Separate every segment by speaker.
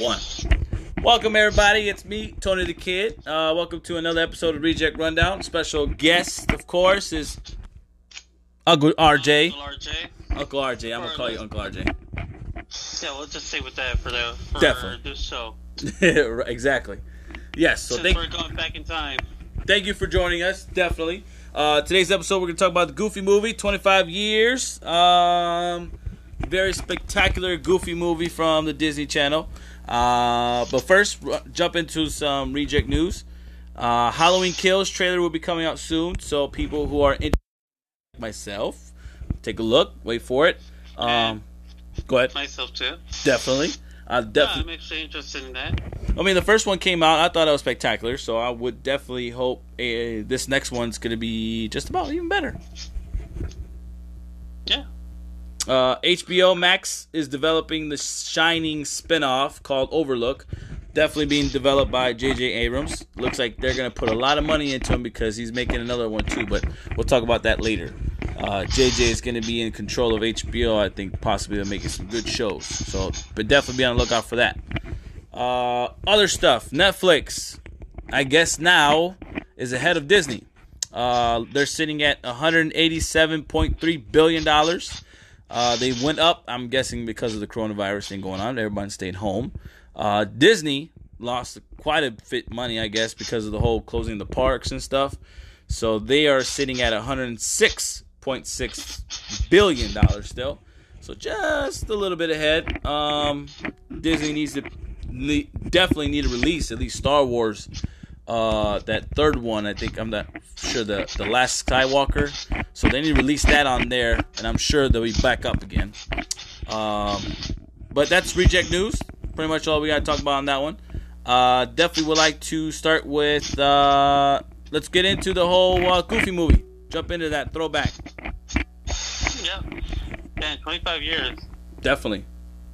Speaker 1: One. Welcome everybody. It's me, Tony Da Kid. Uh, welcome to another episode of Reject Rundown. Special guest, of course, is Uncle RJ.
Speaker 2: Uncle RJ.
Speaker 1: Uncle RJ. I'm gonna call you Uncle RJ.
Speaker 2: Yeah, we'll just stay with that for the for
Speaker 1: Definitely.
Speaker 2: this show.
Speaker 1: Exactly. Yes. So
Speaker 2: Since
Speaker 1: thank
Speaker 2: we're going back in time.
Speaker 1: thank you for joining us. Definitely. Uh, today's episode, we're gonna talk about the Goofy movie, 25 years. Um, very spectacular Goofy movie from the Disney Channel. Uh, but first, r- jump into some reject news. Uh, Halloween Kills trailer will be coming out soon, so people who are in myself, take a look, wait for it. Um, go ahead.
Speaker 2: Myself too.
Speaker 1: Definitely.
Speaker 2: Yeah,
Speaker 1: definitely.
Speaker 2: I'm actually interested in that.
Speaker 1: I mean, the first one came out. I thought it was spectacular, so I would definitely hope uh, this next one's going to be just about even better. Uh, HBO Max is developing the Shining spin-off called Overlook. Definitely being developed by J.J. Abrams. Looks like they're going to put a lot of money into him because he's making another one too, but we'll talk about that later. Uh, JJ is going to be in control of HBO. I think possibly making some good shows. So, but definitely be on the lookout for that. Uh, other stuff. Netflix, I guess now is ahead of Disney. Uh, they're sitting at 187.3 billion dollars. Uh, they went up. I'm guessing because of the coronavirus thing going on. Everybody stayed home. Uh, Disney lost quite a bit money, I guess, because of the whole closing the parks and stuff. So they are sitting at 106.6 billion dollars still. So just a little bit ahead. Um, Disney needs to definitely need to release at least Star Wars. Uh, that third one, I think I'm not sure the the last Skywalker. So they need to release that on there, and I'm sure they'll be back up again. Um, but that's reject news. Pretty much all we got to talk about on that one. Uh, definitely would like to start with. Uh, let's get into the whole uh, Goofy movie. Jump into that throwback.
Speaker 2: Yeah. Man, 25 years.
Speaker 1: Definitely.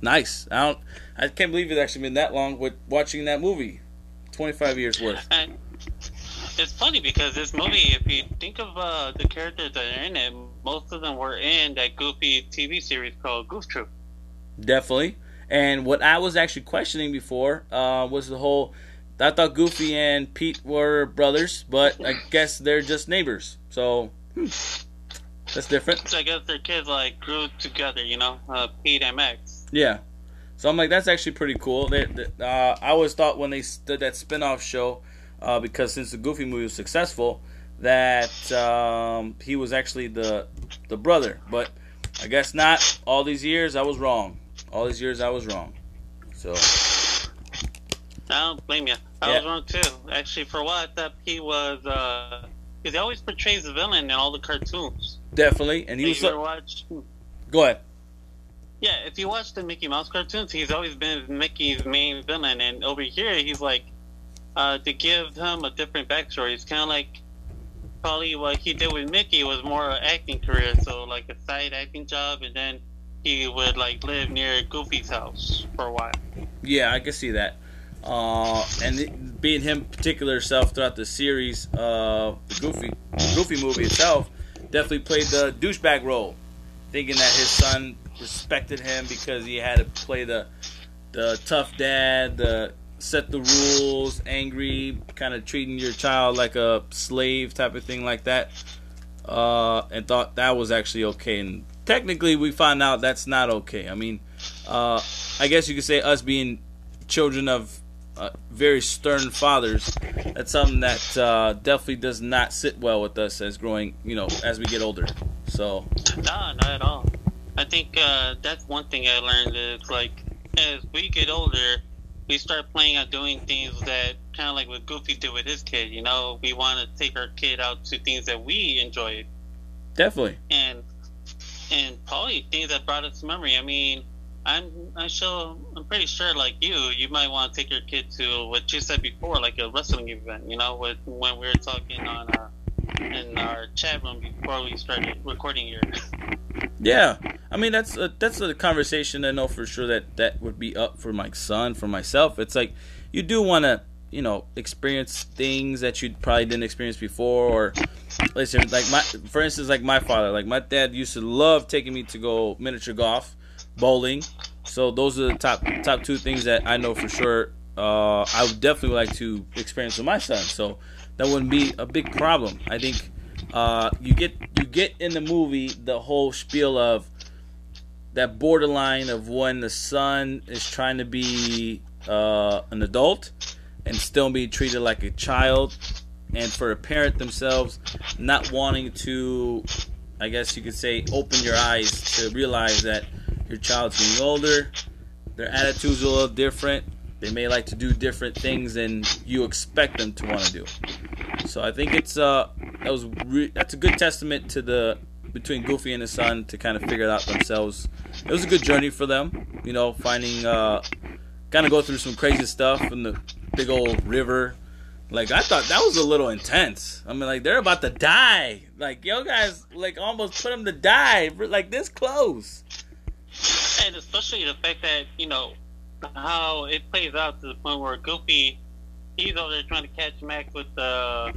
Speaker 1: Nice. I don't. I can't believe it's actually been that long with watching that movie. Twenty five years worth.
Speaker 2: And it's funny because this movie, if you think of uh, the characters that are in it, most of them were in that goofy TV series called Goof Troop.
Speaker 1: Definitely. And what I was actually questioning before uh, was the whole. I thought Goofy and Pete were brothers, but I guess they're just neighbors. So hmm, that's different.
Speaker 2: So I guess their kids like grew together, you know, uh, Pete and Max.
Speaker 1: Yeah. So I'm like, that's actually pretty cool. They, they, uh, I always thought when they did that spin-off show, uh, because since the Goofy movie was successful, that um, he was actually the the brother. But I guess not. All these years, I was wrong. All these years, I was wrong. So
Speaker 2: I don't blame you. I
Speaker 1: Yeah.
Speaker 2: was wrong too. Actually, for what I thought he was, uh, because he always portrays the villain in all the cartoons.
Speaker 1: definitely, and he was.
Speaker 2: You
Speaker 1: So, go ahead.
Speaker 2: Yeah, if you watch the Mickey Mouse cartoons, he's always been Mickey's main villain, and over here, he's like, uh, to give him a different backstory. It's kind of like probably what he did with Mickey was more an acting career, so like a side acting job, and then he would like live near Goofy's house for a while.
Speaker 1: Yeah, I can see that. Uh, and it, being him particular self throughout the series, uh, the Goofy Goofy movie itself, definitely played the douchebag role, thinking that his son respected him because he had to play the the tough dad, the set the rules, angry, kind of treating your child like a slave type of thing like that. Uh, and thought that was actually okay. And technically, we find out that's not okay. I mean, uh, I guess you could say us being children of uh, very stern fathers, that's something that uh, definitely does not sit well with us as growing, you know, as we get older. So,
Speaker 2: No, not at all. I think uh, that's one thing I learned is like as we get older, we start playing on doing things that kind of like what Goofy did with his kid. You know, we want to take our kid out to things that we enjoy,
Speaker 1: definitely.
Speaker 2: and and probably things that brought us memory. I mean, I'm I'm sure I'm pretty sure like you, you might want to take your kid to what you said before, like a wrestling event. You know, with, when we were talking on our in our chat room before we started recording here.
Speaker 1: Yeah, I mean that's a, that's a conversation I know for sure that that would be up for my son, for myself. It's like you do want to, you know, experience things that you probably didn't experience before, or listen, like my, for instance, like my father, like my dad used to love taking me to go miniature golf, bowling, So those are the top top two things that I know for sure. Uh, I would definitely like to experience with my son. So that wouldn't be a big problem. I think uh, you get you get in the movie the whole spiel of that borderline of when the son is trying to be uh, an adult and still be treated like a child, and for a parent themselves not wanting to, I guess you could say, open your eyes to realize that your child's getting older, their attitudes are a little different. They may like to do different things than you expect them to want to do. So I think it's uh that was re- that's a good testament to the between Goofy and his son to kind of figure it out themselves. It was a good journey for them, you know, finding uh kind of go through some crazy stuff in the big old river. Like I thought that was a little intense. I mean, like they're about to die. Like yo guys, like almost put them to die, like this close.
Speaker 2: And especially the fact that you know how it plays out to the point where Goofy, he's over there trying to catch Max with the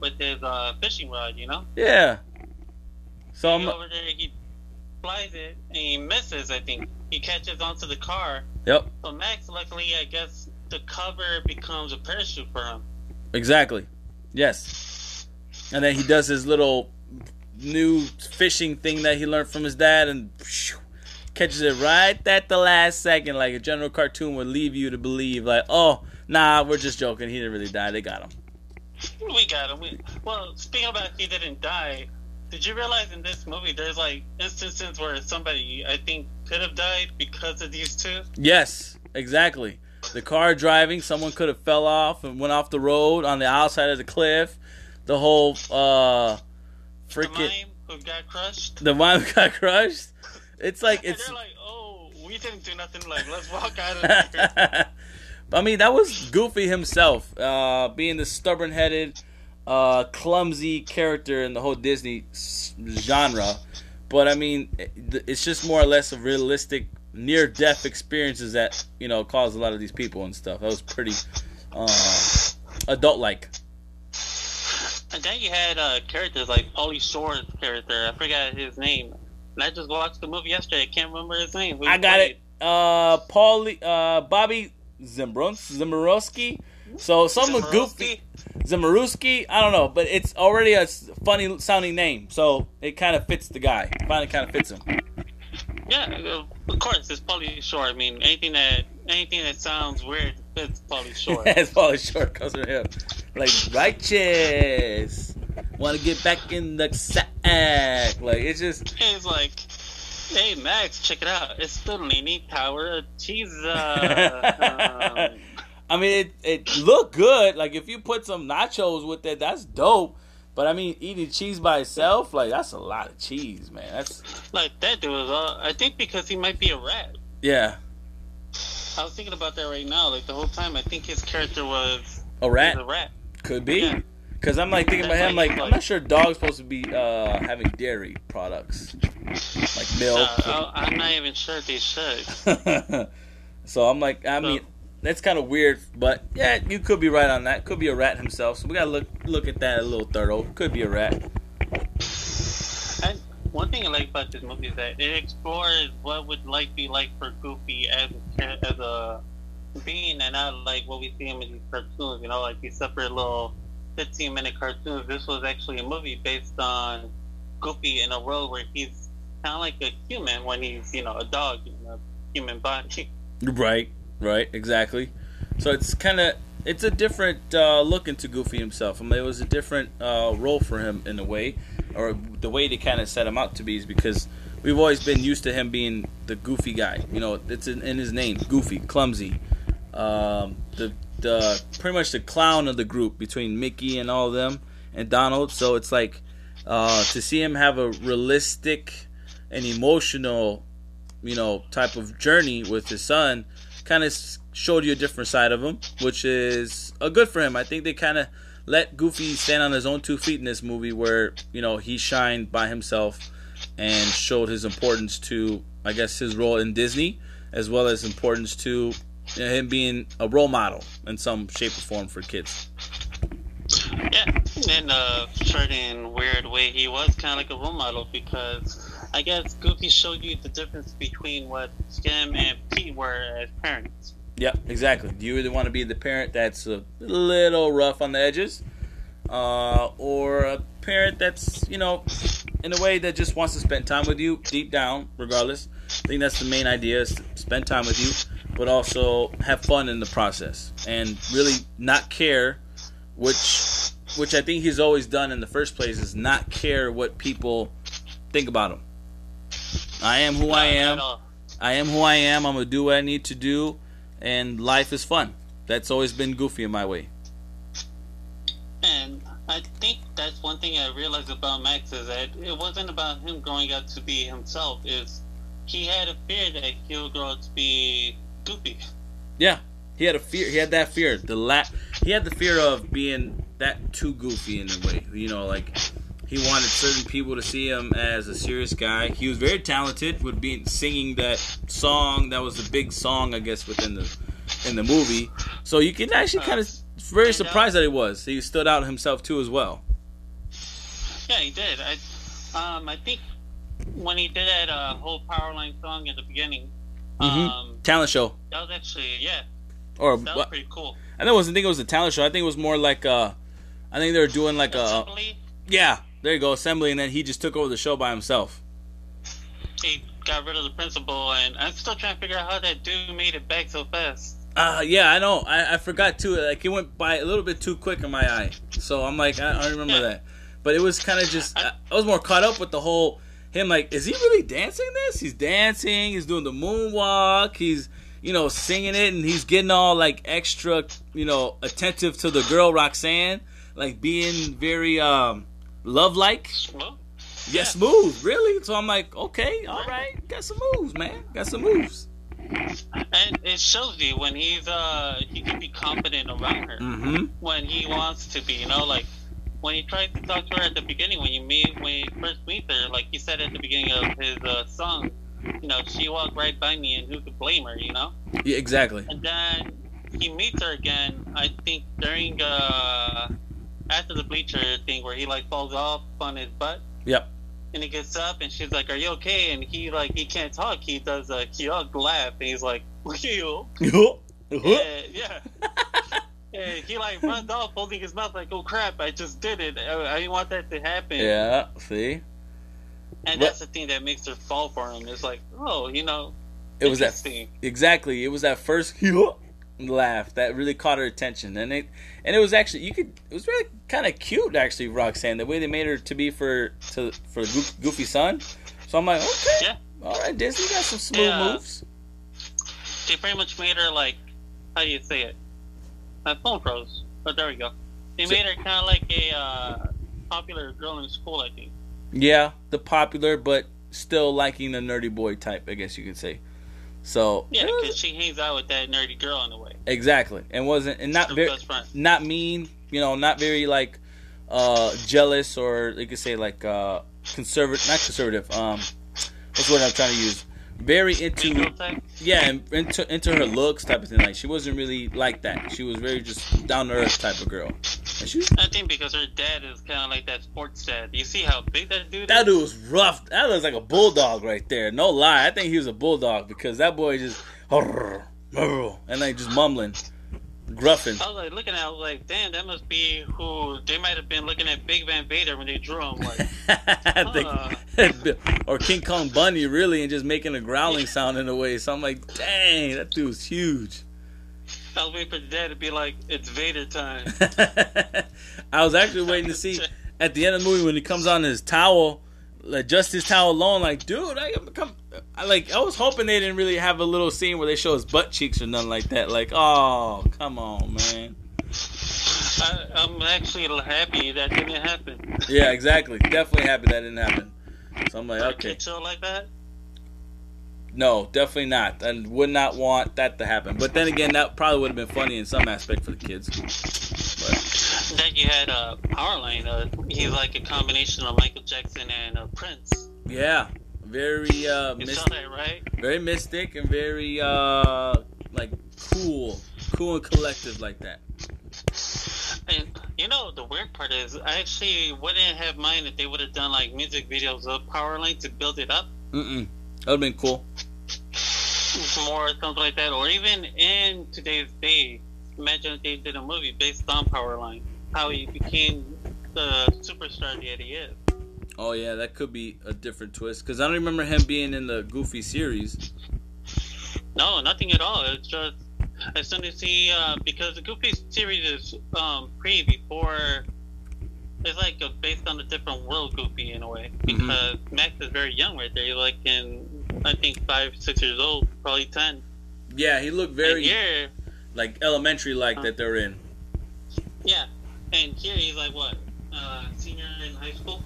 Speaker 2: with his uh, fishing rod, you know.
Speaker 1: Yeah. So I'm.
Speaker 2: over there, he flies it and he misses. I think he catches onto the car.
Speaker 1: Yep.
Speaker 2: So Max, luckily, I guess the cover becomes a parachute for him.
Speaker 1: Exactly. Yes. And then he does his little new fishing thing that he learned from his dad and phew, catches it right at the last second, like a general cartoon would leave you to believe, like, oh, nah, we're just joking. He didn't really die. They got him.
Speaker 2: We got him. We, well, speaking about he didn't die, did you realize in this movie there's like instances where somebody I think could have died because of these two?
Speaker 1: Yes, exactly. The car driving, someone could have fell off and went off the road on the outside of the cliff. The whole uh freaking The
Speaker 2: mime who got crushed.
Speaker 1: the mime got crushed. It's like
Speaker 2: And
Speaker 1: it's
Speaker 2: they're like, oh, we didn't do nothing. Like, let's walk out of here.
Speaker 1: I mean, that was Goofy himself, uh, being the stubborn-headed, uh, clumsy character in the whole Disney genre. But I mean, it's just more or less of realistic near-death experiences that you know caused a lot of these people and stuff. That was pretty uh, adult-like.
Speaker 2: And then you had uh, characters like Pauly Shore's character. I forgot his name. And I just watched the movie yesterday. I can't remember his name.
Speaker 1: I got
Speaker 2: played.
Speaker 1: it. Uh, Paul, uh, Bobby Zimbros, Zimmerowski. So some of Goofy. Zimmerowski, I don't know, but it's already a funny sounding name, so it kind of fits the guy. Finally, kind of fits him.
Speaker 2: Yeah, uh, of course, it's Pauly Shore. I mean, anything that anything that sounds weird fits Pauly Shore.
Speaker 1: As Paulie Short comes from him, like righteous. Want to get back in the sack? Like it's just
Speaker 2: It's like, hey Max, check it out. It's the leaning tower of cheese. Um,
Speaker 1: I mean, it, it looked good. Like if you put some nachos with it, that's dope. But I mean, eating cheese by itself, like that's a lot of cheese, man. That's
Speaker 2: like that dude was. Uh, I think because he might be a rat.
Speaker 1: yeah,
Speaker 2: I was thinking about that right now. Like the whole time, I think his character was
Speaker 1: a rat
Speaker 2: a rat.
Speaker 1: could be.
Speaker 2: Yeah.
Speaker 1: Cause I'm like thinking about him, like I'm not sure dogs supposed to be uh, having dairy products like milk.
Speaker 2: Uh, I- I'm not even sure they should.
Speaker 1: so I'm like, I mean, that's kind of weird, but yeah, you could be right on that. Could be a rat himself. So we gotta look look at that a little thorough. Could be a rat.
Speaker 2: And one thing I like about this movie is that it explores what would life be like for Goofy as a, as a being, and not like what we see him in these cartoons. You know, like these separate little 15 minute cartoons. This was actually a movie based on Goofy in a world where he's kind of like a human when he's you know a dog in a human body.
Speaker 1: Right, right, exactly. So it's kind of it's a different uh, look into Goofy himself. I mean, it was a different uh, role for him in a way, or the way they kind of set him out to be is because we've always been used to him being the goofy guy. You know, it's in, in his name, goofy, clumsy. Um, the the pretty much the clown of the group between Mickey and all of them and Donald. So it's like uh, to see him have a realistic and emotional, you know, type of journey with his son, kind of showed you a different side of him, which is a good for him. I think they kind of let Goofy stand on his own two feet in this movie, where you know he shined by himself and showed his importance to, I guess, his role in Disney, as well as importance to you know, him being a role model in some shape or form for kids.
Speaker 2: Yeah, in a certain weird way, he was kind of like a role model because I guess Goofy showed you the difference between what Skim and Pete were as parents.
Speaker 1: Yeah, exactly. Do you either want to be the parent that's a little rough on the edges, uh, or a parent that's you know, in a way that just wants to spend time with you deep down, regardless. I think that's the main idea: is to spend time with you, but also have fun in the process, and really not care, which, which I think he's always done in the first place, is not care what people think about him. I am who I am. I am who I am. I'm gonna do what I need to do, and life is fun. That's always been goofy in my way.
Speaker 2: And I think that's one thing I realized about Max is that it wasn't about him growing up to be himself. Is he had a fear that he'll grow up to be
Speaker 1: Yeah, he had a fear. He had that fear. The la- He had the fear of being that too goofy in a way. You know, like he wanted certain people to see him as a serious guy. He was very talented with being singing that song. That was the big song, I guess, within the in the movie. So you can actually kind of very surprised that he was. He stood out himself too as well.
Speaker 2: Yeah, he did. I, um, I think when he did that uh, whole Powerline song at the beginning,
Speaker 1: Mhm.
Speaker 2: um,
Speaker 1: Talent show,
Speaker 2: that was actually yeah,
Speaker 1: or
Speaker 2: that was pretty cool.
Speaker 1: I don't wasn't think it was a talent show. I think it was more like uh, I think they were doing like a
Speaker 2: Assembly,
Speaker 1: yeah. There you go, assembly, and then he just took over the show by himself.
Speaker 2: he got rid of the principal, and I'm still trying to figure out how that dude made it back so fast.
Speaker 1: Uh, yeah, I know. I, I forgot too. Like it went by a little bit too quick in my eye. So I'm like, I, I remember that. But it was kind of just. I, I was more caught up with the whole him. Like, is he really dancing this? He's dancing. He's doing the moonwalk. He's you know singing it, and he's getting all like extra you know attentive to the girl Roxanne, like being very um love like.
Speaker 2: Yes,
Speaker 1: Yeah, smooth, really. So I'm like, okay, all right, got some moves, man, got some moves.
Speaker 2: and it shows you when he's uh he can be confident around her
Speaker 1: Mm-hmm.
Speaker 2: when he wants to be. You know, like when he tried to talk to her at the beginning when you meet when you first meet her, like he said at the beginning of his uh, song. You know, she walked right by me, and who could blame her? You know.
Speaker 1: Yeah, exactly.
Speaker 2: And then he meets her again. I think during uh after the bleacher thing where he like falls off on his butt.
Speaker 1: Yep.
Speaker 2: And he gets up and she's like, "Are you okay?" And he like he can't talk. He does a kyog laugh and he's like, "You." Yeah, yeah. And he like runs off holding his mouth like, "Oh crap! I just did it. I, I didn't want that to happen."
Speaker 1: yeah. See,
Speaker 2: And
Speaker 1: What-
Speaker 2: that's the thing that makes her fall for him. It's like, oh, you know,
Speaker 1: it was that exactly. It was that first laugh that really caught her attention, and it and it was actually you could it was really kind of cute actually, Roxanne. The way they made her to be for to for Goof- Goofy son. So I'm like, okay,
Speaker 2: Yeah.
Speaker 1: all right, Disney got some smooth
Speaker 2: Yeah.
Speaker 1: moves.
Speaker 2: They pretty much made her like, how do you say it? Uh, phone pros. But there we go. They made her kind of like a uh, popular girl in school, I think.
Speaker 1: Yeah, the popular but still liking the nerdy boy type, I guess you could say. So
Speaker 2: Yeah, because she hangs out with that nerdy girl in a way.
Speaker 1: exactly, and wasn't and not very not mean, you know, not very like uh jealous or you could say like uh conservative, not conservative. Um, what's the word I'm trying to use? Very into yeah, and into into her looks type of thing. Like she wasn't really like that. She was very just down to earth type of girl. And she was,
Speaker 2: I think because her dad is kind of like that sports dad. You see how big that dude
Speaker 1: that
Speaker 2: is?
Speaker 1: dude was rough. That looks like a bulldog right there. No lie, I think he was a bulldog because that boy just and like just mumbling, gruffing.
Speaker 2: I was like looking at, it, I was like, damn, that must be who they might have been looking at Big Van Vader when they drew him. Like,
Speaker 1: uh. think, or King Kong Bundy, really, and just making a growling sound in a way. So I'm like, dang, that dude's huge.
Speaker 2: I was waiting for the dad to be like, it's Vader time.
Speaker 1: I was actually waiting to see at the end of the movie when he comes on his towel, like just his towel alone. Like, dude, I come. I like. I was hoping they didn't really have a little scene where they show his butt cheeks or nothing like that. Like, oh, come on, man.
Speaker 2: I, I'm actually happy that didn't happen.
Speaker 1: Yeah, exactly. Definitely happy that didn't happen. So I'm like, okay.
Speaker 2: show like that.
Speaker 1: No, definitely not. And would not want that to happen. But then again, that probably would have been funny in some aspect for the kids.
Speaker 2: Then you had uh, Powerline. Uh, he's like a combination of Michael Jackson and uh, Prince.
Speaker 1: yeah, very uh,
Speaker 2: You
Speaker 1: mystic,
Speaker 2: saw that, right?
Speaker 1: very mystic, and very uh, like cool, cool and collective like that.
Speaker 2: And You know, the weird part is, I actually wouldn't have mind if they would have done like music videos of Powerline to build it up.
Speaker 1: Mm-mm. That would have been cool.
Speaker 2: More something like that, or even in today's day, imagine if they did a movie based on Powerline, how he became the superstar that he is.
Speaker 1: Oh yeah, that could be a different twist because I don't remember him being in the Goofy series.
Speaker 2: No, nothing at all. It's just as soon as he uh, because the Goofy series is um, pre before. It's like a, based on a different world Goofy in a way because Max is very young right there. He's like in I think five, six years old, probably ten.
Speaker 1: Yeah, he looked
Speaker 2: And
Speaker 1: very
Speaker 2: here,
Speaker 1: like elementary like that they're in.
Speaker 2: yeah, and here he's like what, uh, senior in high school.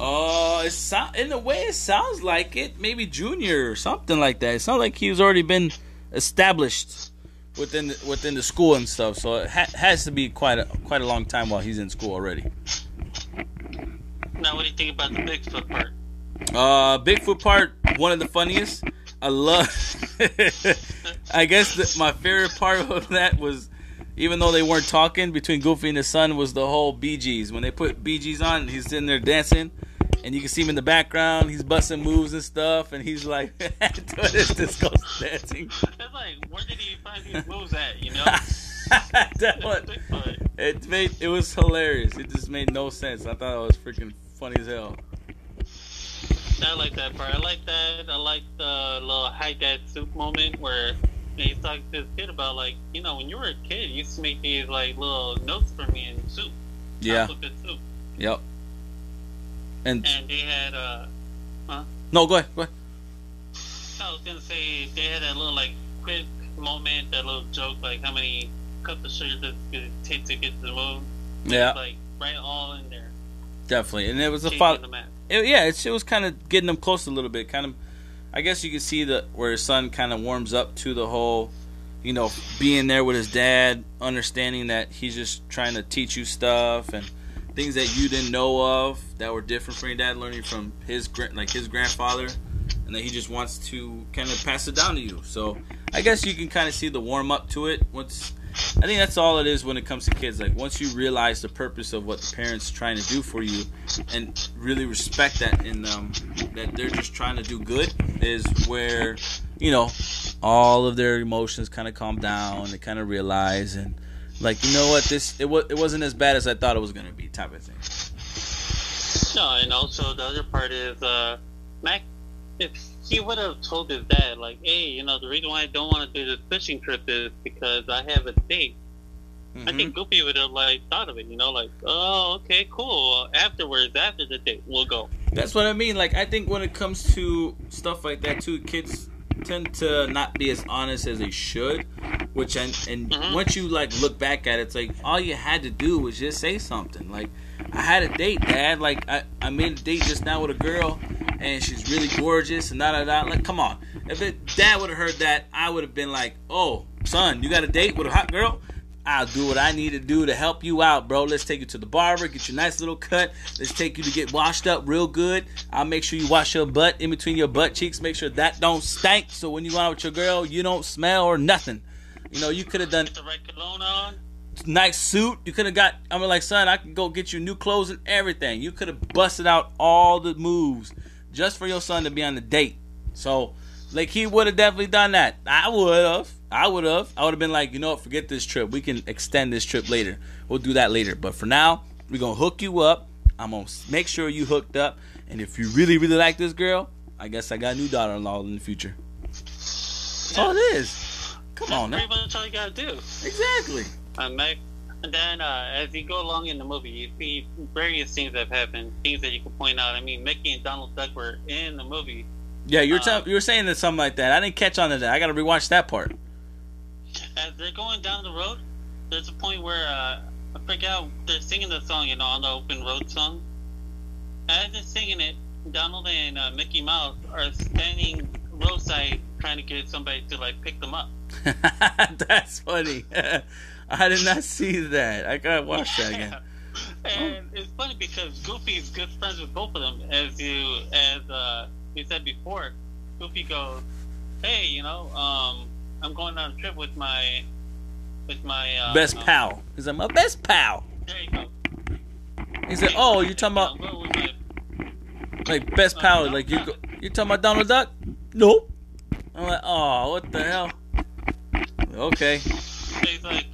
Speaker 1: Oh, it so- in a way it sounds like it. Maybe junior or something like that. It sounds like he's already been established within the, within the school and stuff. So it ha- has to be quite a quite a long time while he's in school already.
Speaker 2: Now, what do you think about the Bigfoot part?
Speaker 1: Uh, Bigfoot part, one of the funniest. I love. I guess that my favorite part of that was, even though they weren't talking between Goofy and his son, was the whole Bee Gees. When they put Bee Gees on, he's sitting there dancing, and you can see him in the background. He's busting moves and stuff, and he's like doing this disco dancing.
Speaker 2: It's like, where did he find these moves at? You know,
Speaker 1: that one, it made it was hilarious. It just made no sense. I thought it was freaking funny as hell.
Speaker 2: I like that part. I like that. I like the little high dad soup moment where he's talking to this kid about like, you know, when you were a kid, you used to make these like little notes for me in soup.
Speaker 1: Yeah.
Speaker 2: Soup.
Speaker 1: Yep. And
Speaker 2: And they had uh
Speaker 1: no, go ahead. Go ahead.
Speaker 2: I was gonna say they had that little like quick moment, that little joke, like how many cups of sugar does it take to get to the moon?
Speaker 1: Yeah,
Speaker 2: Like right all in there.
Speaker 1: definitely. And it was a follow. It, yeah, it's, it was kind of getting them close a little bit. Kind of, I guess you could see the where his son kind of warms up to the whole, you know, being there with his dad, understanding that he's just trying to teach you stuff and things that you didn't know of that were different from your dad, learning from his like his grandfather, and that he just wants to kind of pass it down to you. So I guess you can kind of see the warm up to it once. I think that's all it is when it comes to kids. Like once you realize the purpose of what the parents trying to do for you, and really respect that in them, that they're just trying to do good, is where you know all of their emotions kind of calm down. They kind of realize and like you know what this it was it wasn't as bad as I thought it was gonna be type of thing.
Speaker 2: No, and also the other part is uh, Mac. If he would have told his dad, like, "Hey, you know, the reason why I don't want to do this fishing trip is because I have a date," I
Speaker 1: Mhm.
Speaker 2: think Goofy would have like thought of it. You know, like, "Oh, okay, cool. Afterwards, after the date, we'll go."
Speaker 1: That's what I mean. Like I think when it comes to stuff like that too, kids tend to not be as honest as they should. Which and, and
Speaker 2: Mhm.
Speaker 1: once you like look back at it, it's like all you had to do was just say something. Like I had a date, Dad. Like I, I made a date just now with a girl, and she's really gorgeous and da da da. Like come on, if it, Dad would have heard that, I would have been like, oh son, you got a date with a hot girl. I'll do what I need to do to help you out, bro. Let's take you to the barber, get you a nice little cut. Let's take you to get washed up real good. I'll make sure you wash your butt in between your butt cheeks. Make sure that don't stank. So when you go out with your girl, you don't smell or nothing. You know, you could have done
Speaker 2: the right cologne on.
Speaker 1: Nice suit. You could have got. I mean, like, son, I can go get you new clothes and everything. You could have busted out all the moves just for your son to be on the date. So, like, he would have definitely done that. I would have. I would have. I would have been like, you know what? Forget this trip. We can extend this trip later. We'll do that later. But for now, we're gonna hook you up. I'm gonna make sure you hooked up. And if you really, really like this girl, I guess I got a new daughter-in-law in the future. That's all it is. Come
Speaker 2: That's
Speaker 1: on, now.
Speaker 2: pretty much all you gotta do.
Speaker 1: Exactly.
Speaker 2: Uh, Mac. And then uh, as you go along in the movie, you see various things that have happened, things that you can point out. I mean, Mickey and Donald Duck were in the movie.
Speaker 1: Yeah, you were
Speaker 2: Uh,
Speaker 1: tell- you were saying that something like that. I didn't catch on to that. I got to rewatch that part.
Speaker 2: As they're going down the road, there's a point where uh, I forget they're singing the song, you know, on the open road song. As they're singing it, Donald and uh, Mickey Mouse are standing roadside trying to get somebody to like pick them up.
Speaker 1: That's funny. I did not see that. I gotta watch that again.
Speaker 2: And it's funny because Goofy's good friends with both of them. As you, as uh, you said before, Goofy goes, "Hey, you know, um, I'm going on a trip with my, with my uh,
Speaker 1: Best
Speaker 2: um,
Speaker 1: pal. He's like my best pal.
Speaker 2: There you go.
Speaker 1: He said, "Oh, you're talking about
Speaker 2: What was my-
Speaker 1: like best power? Like you go, you talking about Donald Duck? Nope." I'm like, "Oh, what the hell?" Okay.
Speaker 2: He's like,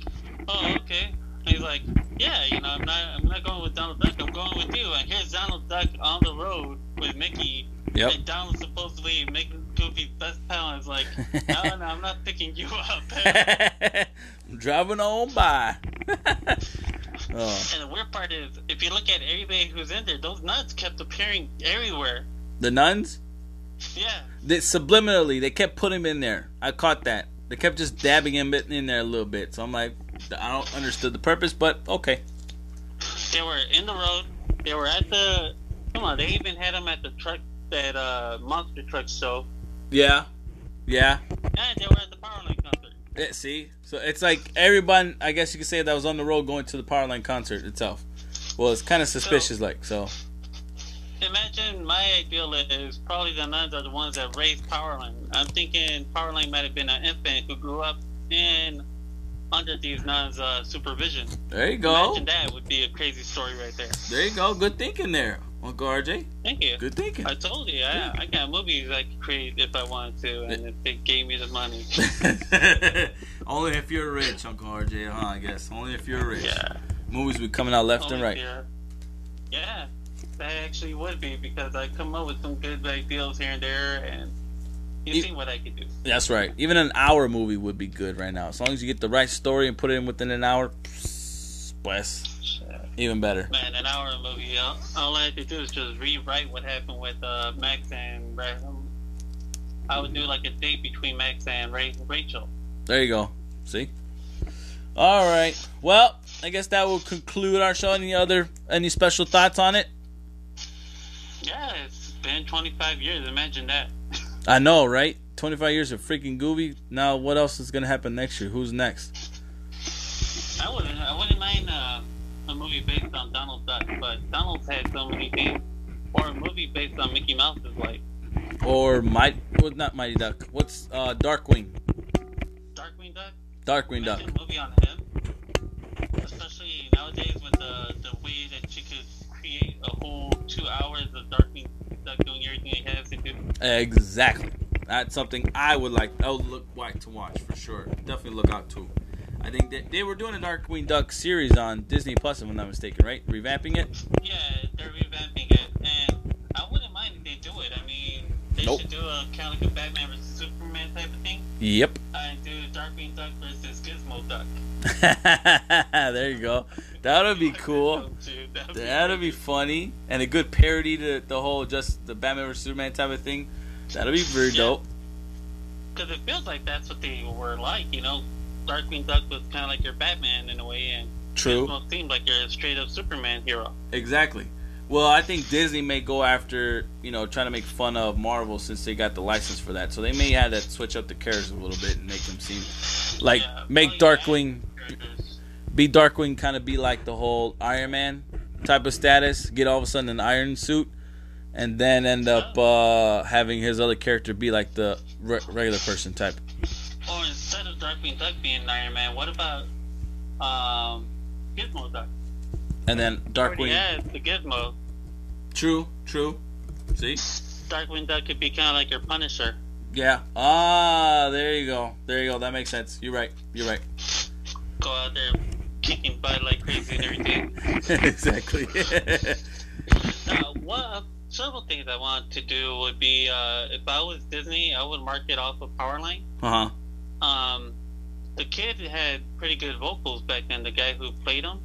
Speaker 2: oh, okay. And he's like, yeah, you know, I'm not, I'm not going with Donald Duck. I'm going with you. And here's Donald Duck on the road with Mickey.
Speaker 1: Yep.
Speaker 2: And Donald's supposedly making Goofy's best pal. And it's like, no, no, I'm not picking you up.
Speaker 1: I'm driving on by. oh,
Speaker 2: and the weird part is, if you look at everybody who's in there, those nuts kept appearing everywhere.
Speaker 1: the nuns?
Speaker 2: Yeah.
Speaker 1: They subliminally they kept putting him in there. I caught that. They kept just dabbing him in there a little bit. So I'm like, I don't understood the purpose, but okay.
Speaker 2: They were in the road. They were at the. Come on, they even had them at the truck, that uh, monster truck show.
Speaker 1: Yeah, yeah.
Speaker 2: And they were at the Powerline concert.
Speaker 1: Yeah, see, so it's like everyone. I guess you could say that was on the road going to the Powerline concert itself. Well, it's kind of suspicious, like so.
Speaker 2: Imagine my ideal is probably the nuns are the ones that raised Powerline. I'm thinking Powerline might have been an infant who grew up in under these nuns' uh, supervision.
Speaker 1: There you go.
Speaker 2: Imagine that would be a crazy story right there.
Speaker 1: There you go. Good thinking there, Uncle RJ.
Speaker 2: Thank you.
Speaker 1: Good thinking.
Speaker 2: I told you, I, I got movies I could create if I wanted to, and if they gave me the money.
Speaker 1: Only if you're rich, Uncle RJ, huh? I guess. Only if you're rich.
Speaker 2: Yeah.
Speaker 1: Movies would be coming out left and right.
Speaker 2: Yeah, that actually would be because I come up with some good like deals here and there, and you
Speaker 1: You-
Speaker 2: see what I could do.
Speaker 1: That's right. Even an hour movie would be good right now. As long as you get the right story and put it in within an hour, bless. Even better.
Speaker 2: Man, an hour movie. All, all I had to do is just rewrite what happened with uh, Max and Ra- I would do like a date between Max and Ra- Rachel.
Speaker 1: There you go. See? All right. Well, I guess that will conclude our show. Any other, any special thoughts on it?
Speaker 2: Yeah, it's been 25 years. Imagine that.
Speaker 1: I know, right? 25 years of freaking Gooby. Now, what else is going to happen next year? Who's next?
Speaker 2: I wouldn't. I wouldn't mind uh, a movie based on Donald Duck, but Donald's had so many things. Or a movie based on Mickey Mouse's life.
Speaker 1: Or Mighty, well, not Mighty Duck. What's uh, Darkwing?
Speaker 2: Darkwing Duck.
Speaker 1: Darkwing Duck.
Speaker 2: A movie on him. Especially nowadays with the the way that you could create a whole two hours of Darkwing Duck doing everything he has to do.
Speaker 1: Exactly. That's something I would like. I would look like to watch for sure. Definitely look out to. I think they, they were doing a Darkwing Duck series on Disney Plus, if I'm not mistaken, right? Revamping it.
Speaker 2: Yeah, they're revamping it, and I wouldn't mind if they do it. I mean, they
Speaker 1: Nope.
Speaker 2: should do a kind of like a Batman versus Superman type of thing,
Speaker 1: Yep.
Speaker 2: and do Darkwing Duck versus Gizmo Duck.
Speaker 1: there you go. That would be cool.
Speaker 2: That'd
Speaker 1: That'd be funny and a good parody to the whole just the Batman vs Superman type of thing. That'd be very
Speaker 2: Yeah.
Speaker 1: dope.
Speaker 2: Because it feels like that's what they were like, you know. Darkwing Duck was kind of like your Batman in a way, and
Speaker 1: True.
Speaker 2: Gizmo seemed like you're a straight up Superman hero.
Speaker 1: Exactly. Well, I think Disney may go after you know trying to make fun of Marvel since they got the license for that. So they may have to switch up the characters a little bit and make them seem like
Speaker 2: Yeah,
Speaker 1: make
Speaker 2: oh, well,
Speaker 1: Darkwing
Speaker 2: characters.
Speaker 1: Be Darkwing kind of be like the whole Iron Man type of status, get all of a sudden an iron suit, and then end up uh, having his other character be like the re- regular person type.
Speaker 2: Or instead of Darkwing Duck being Iron Man, what about um, Gizmo Duck?
Speaker 1: And then Darkwing.
Speaker 2: has the Gizmo.
Speaker 1: True, true. See?
Speaker 2: Darkwing Duck could be kind of like your Punisher.
Speaker 1: Yeah. Ah, there you go. There you go. That makes sense. You're right. You're right.
Speaker 2: Go out there kicking butt like crazy and everything.
Speaker 1: exactly.
Speaker 2: Now, what several things I want to do would be uh, if I was Disney, I would mark it off of Powerline.
Speaker 1: uh huh.
Speaker 2: Um, the kid had pretty good vocals back then. The guy who played him,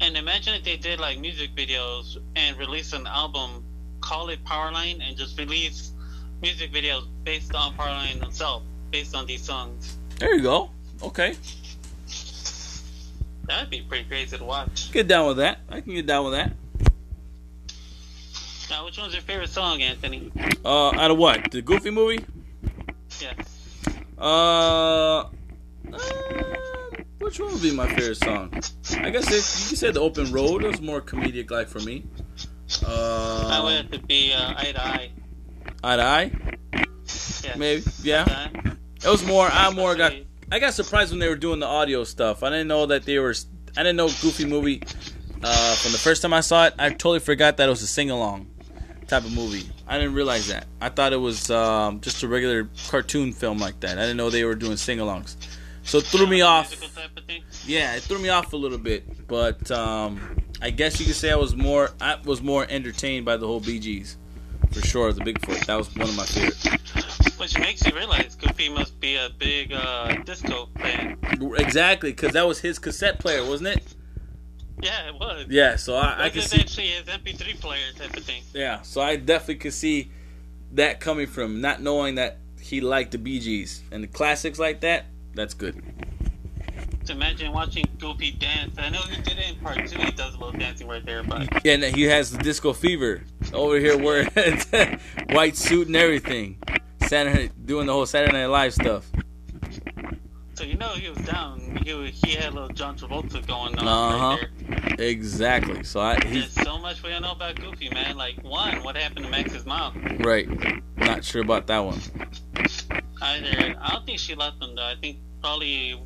Speaker 2: and imagine if they did like music videos and release an album, call it Powerline, and just release music videos based on Powerline themselves, based on these songs.
Speaker 1: There you go. Okay.
Speaker 2: That'd be pretty crazy to watch.
Speaker 1: Get down with that. I can get down with that.
Speaker 2: Now, which one's your favorite song, Anthony?
Speaker 1: Uh, out of what? The Goofy movie?
Speaker 2: Yeah.
Speaker 1: Uh, uh which one would be my favorite song? I guess if you said the Open Road, it was more comedic like for me.
Speaker 2: Uh, I would have to be uh, Eye to Eye.
Speaker 1: eye to eye,
Speaker 2: Yeah.
Speaker 1: maybe. Yeah, it was more. I more got. I got surprised when they were doing the audio stuff. I didn't know that they were I didn't know Goofy movie uh, from the first time I saw it. I totally forgot that it was a sing along type of movie. I didn't realize that. I thought it was um, just a regular cartoon film like that. I didn't know they were doing sing alongs. So it threw me off.
Speaker 2: Musical type of thing.
Speaker 1: Yeah, it threw me off a little bit, but um, I guess you could say I was more I was more entertained by the whole Bee Gees for sure. The Bigfoot that was one of my favorites.
Speaker 2: Which makes you realize Goofy must be a big uh, disco fan.
Speaker 1: Exactly, because that was his cassette player, wasn't it?
Speaker 2: Yeah, it was.
Speaker 1: Yeah, so I, I can see.
Speaker 2: actually his MP3 player type of thing.
Speaker 1: Yeah, so I definitely could see that coming from not knowing that he liked the Bee Gees and the classics like that. That's good.
Speaker 2: To imagine watching Goofy dance. I know he did it in part two. He does a little dancing right there, but
Speaker 1: Yeah, and he has the disco fever over here wearing white suit and everything. Saturday, doing the whole Saturday Night Live stuff.
Speaker 2: so you know he was down. He was, he had a little John Travolta going on
Speaker 1: Uh-huh.
Speaker 2: right there.
Speaker 1: Exactly. So I
Speaker 2: There's so much we don't know about Goofy, man. Like one, what happened to Max's mom?
Speaker 1: right. Not sure about that one.
Speaker 2: Either I don't think she left him though. I think probably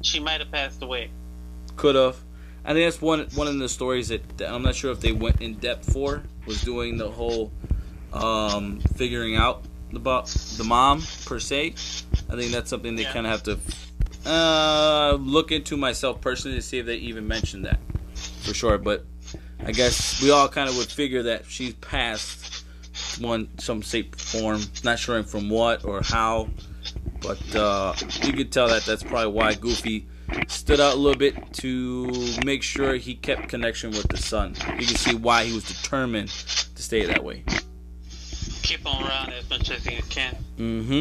Speaker 2: she might have passed away.
Speaker 1: Could have. I think that's one one of the stories that I'm not sure if they went in depth for was doing the whole um, figuring out about the mom per se. I think that's something they
Speaker 2: Yeah.
Speaker 1: kind of have to uh, look into myself personally to see if they even mentioned that for sure. But I guess we all kind of would figure that she's passed one some shape form. Not sure from what or how, but uh, you could tell that that's probably why Goofy stood out a little bit to make sure he kept connection with the son. You can see why he was determined to stay that way.
Speaker 2: Keep him around as much as you can.
Speaker 1: Mm-hmm.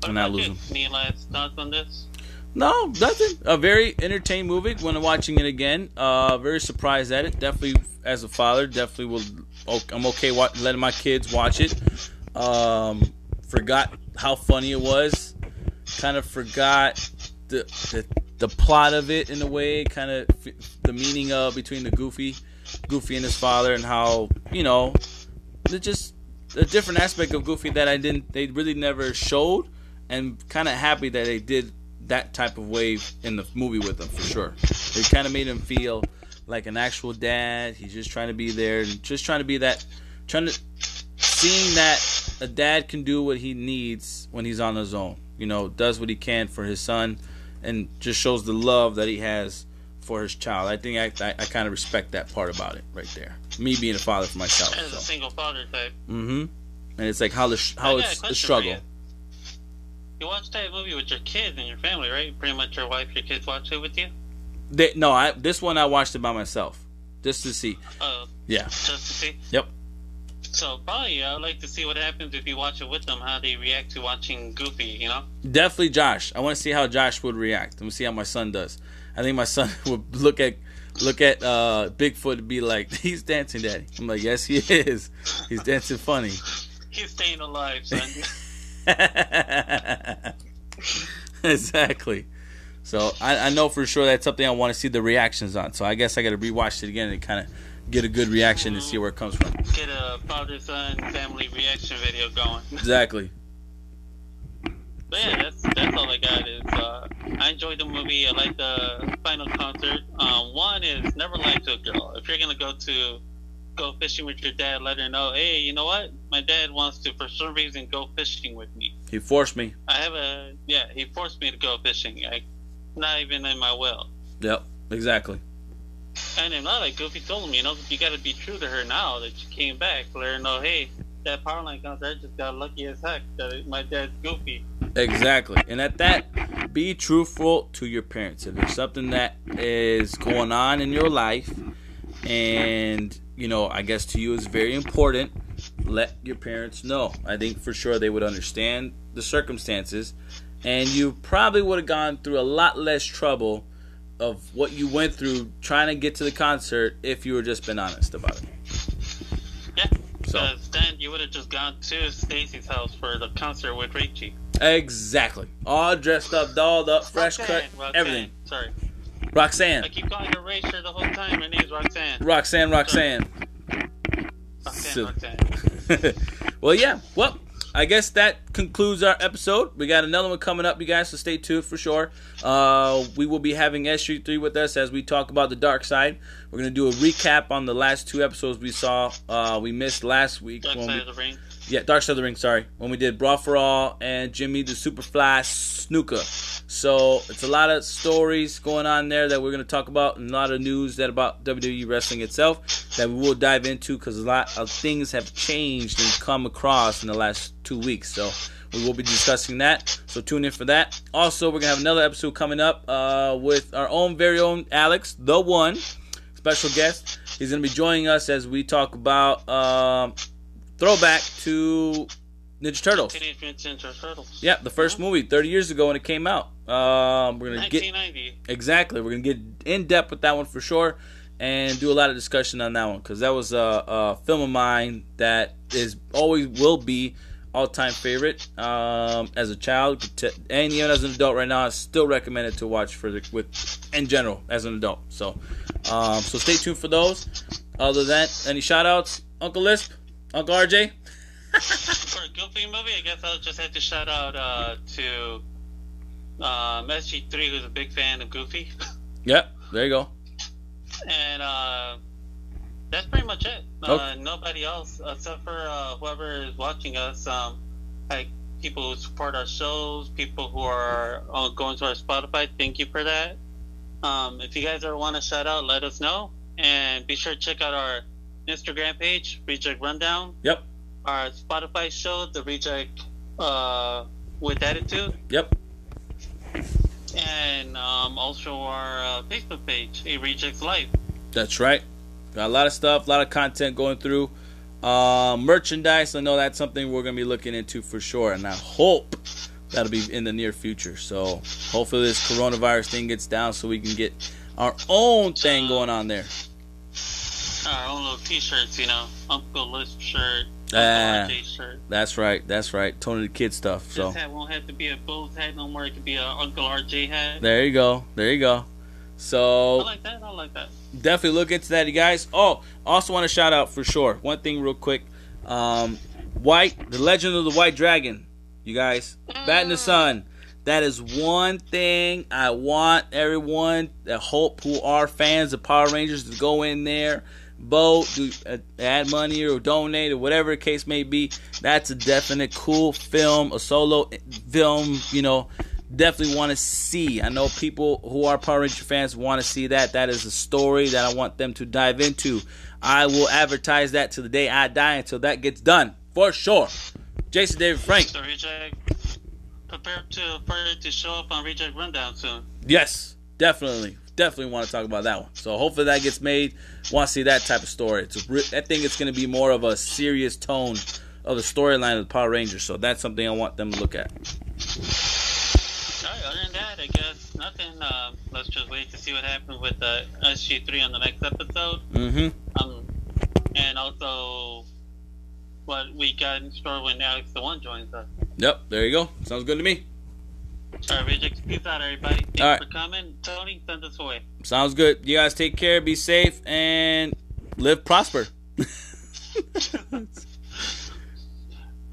Speaker 2: What
Speaker 1: And not lose him.
Speaker 2: Any last thoughts on this?
Speaker 1: No, nothing. A very entertaining movie when I'm watching it again. Uh, very surprised at it. Definitely, as a father, definitely will. I'm okay wa- letting my kids watch it. Um, forgot how funny it was. Kind of forgot the, the the plot of it in a way. Kind of f- the meaning of between the Goofy, Goofy and his father, and how you know, it just a different aspect of Goofy that I didn't. They really never showed, and kind of happy that they did that type of way in the movie with him for sure. It kind of made him feel like an actual dad. He's just trying to be there just trying to be that, trying to seeing that a dad can do what he needs when he's on his own. You know, does what he can for his son, and just shows the love that he has for his child. I think I I, I kind of respect that part about it right there. Me being a father for myself.
Speaker 2: As a single father type.
Speaker 1: Mm-hmm. And it's like how the sh- how it's a struggle.
Speaker 2: You. You watched that movie with your kids and your family, right? Pretty much your wife, your kids watch it with you.
Speaker 1: They, no, I this one I watched it by myself just to see.
Speaker 2: Uh,
Speaker 1: Yeah.
Speaker 2: just to see.
Speaker 1: Yep.
Speaker 2: So probably I'd like to see what happens if you watch it with them, how they react to watching Goofy. You know.
Speaker 1: Definitely Josh. I want to see how Josh would react. Let me see how my son does. I think my son would look at look at uh, Bigfoot and be like, "He's dancing, daddy." I'm like, "Yes, he is. He's dancing funny."
Speaker 2: He's staying alive, son.
Speaker 1: exactly. So I, I know for sure that's something I want to see the reactions on. So I guess I got to rewatch it again and kind of get a good reaction and see where it comes from.
Speaker 2: Get a father-son family reaction video going.
Speaker 1: Exactly.
Speaker 2: But yeah, that's that's all I got. Is uh, I enjoyed the movie. I like the final concert. Um, one is never lie to a girl. If you're gonna go to go fishing with your dad, let her know. Hey, you know what? My dad wants to for some reason go fishing with me.
Speaker 1: He forced me.
Speaker 2: I have a yeah. He forced me to go fishing. I not even in my will.
Speaker 1: Yep. Exactly.
Speaker 2: And then not like Goofy told him, you know, you got to be true to her now that she came back. Let her know, hey, that Powerline concert I just got lucky as heck that my dad's Goofy.
Speaker 1: Exactly. And at that, be truthful to your parents. If there's something that is going on in your life and, you know, I guess to you is very important, let your parents know. I think for sure they would understand the circumstances and you probably would have gone through a lot less trouble of what you went through trying to get to the concert if you were just been honest about it.
Speaker 2: Yeah.
Speaker 1: So
Speaker 2: Because then you would have just gone to Stacy's house for the concert with Richie.
Speaker 1: exactly. All dressed up, dolled up, fresh
Speaker 2: Roxanne,
Speaker 1: cut,
Speaker 2: Roxanne.
Speaker 1: everything.
Speaker 2: Sorry.
Speaker 1: Roxanne.
Speaker 2: I keep calling her Rachel the whole time. Her name's Roxanne.
Speaker 1: Roxanne, Roxanne.
Speaker 2: Roxanne,
Speaker 1: So-
Speaker 2: Roxanne.
Speaker 1: well, yeah. Well, I guess that concludes our episode. We got another one coming up, you guys, so stay tuned for sure. Uh, we will be having SG3 with us as we talk about the dark side. We're going to do a recap on the last two episodes we saw. Uh, we missed last week.
Speaker 2: Dark
Speaker 1: when
Speaker 2: Side
Speaker 1: we-
Speaker 2: of the Ring.
Speaker 1: Yeah, Dark Side of the Ring, sorry. When we did Brawl for All and Jimmy the Superfly Snuka. So it's a lot of stories going on there that we're going to talk about and a lot of news that about WWE wrestling itself that we will dive into because a lot of things have changed and come across in the last two weeks. So we will be discussing that. So tune in for that. Also, we're to have another episode coming up uh, with our own very own Alex, the one, special guest. He's to be joining us as we talk about um, throwback to Ninja Turtles.
Speaker 2: Teenage Mutant Ninja Turtles.
Speaker 1: Yeah, the first movie 30 years ago when it came out. Um, we're gonna get exactly. We're gonna get in depth with that one for sure, and do a lot of discussion on that one because that was a, a film of mine that is always will be all time favorite. Um, as a child and even as an adult right now, I still recommend it to watch for the with in general as an adult. So, um, so stay tuned for those. Other than that, any shout outs, Uncle Lisp, Uncle RJ.
Speaker 2: For a Goofy movie, I guess I'll just have to shout out uh, to um, SG3, who's a big fan of Goofy.
Speaker 1: Yep, there you go.
Speaker 2: and uh, that's pretty much it. Uh, nobody else except for uh, whoever is watching us. Um, like people who support our shows, people who are uh, going to our Spotify. Thank you for that. Um, if you guys ever want to shout out, let us know, and be sure to check out our Instagram page, Reject Rundown.
Speaker 1: Yep.
Speaker 2: Our Spotify show, The Reject uh, with Attitude,
Speaker 1: Yep.
Speaker 2: and um, also our uh, Facebook page, A Rejects Life.
Speaker 1: That's right. Got a lot of stuff, a lot of content going through. Uh, merchandise, I know that's something we're going to be looking into for sure. And I hope that'll be in the near future. So hopefully this coronavirus thing gets down so we can get our own thing going on there.
Speaker 2: Our own little t-shirts, you know, Uncle Lisp shirt, Uncle
Speaker 1: Ah.
Speaker 2: RJ shirt.
Speaker 1: That's right. That's right. Tony Da Kid stuff. So
Speaker 2: This hat won't have to be a Bulls hat no more. It could be a Uncle RJ hat.
Speaker 1: there you go. There you go. So
Speaker 2: I like that. I like that.
Speaker 1: definitely look into that, you guys. Oh, also want to shout out for sure. One thing, real quick. Um, White, the Legend of the White Dragon. You guys, Bat in the Sun. That is one thing I want everyone that hope who are fans of Power Rangers to go in there, vote, do, uh, add money or donate or whatever the case may be. That's a definite cool film, a solo film. You know, definitely want to see. I know people who are Power Ranger fans want to see that. That is a story that I want them to dive into. I will advertise that to the day I die until that gets done for sure. Jason David Frank.
Speaker 2: So Reject, prepare to it to show up on Reject Rundown soon.
Speaker 1: Yes, definitely, definitely want to talk about that one. So hopefully that gets made. Want to see that type of story. It's a, I think it's going to be more of a serious tone of the storyline of the Power Rangers. So that's something I want them to look at.
Speaker 2: All right, other than that, I guess nothing. Um, let's just wait to see what happens with uh, SG3 on the next episode.
Speaker 1: Mm-hmm.
Speaker 2: Um, and also what we got in store when Alex the One joins us.
Speaker 1: Yep. There you go. Sounds good to me.
Speaker 2: All right, Reject, peace out, everybody. Thanks
Speaker 1: All right.
Speaker 2: for coming. Tony, send us away.
Speaker 1: Sounds good. You guys take care. Be safe and live prosper.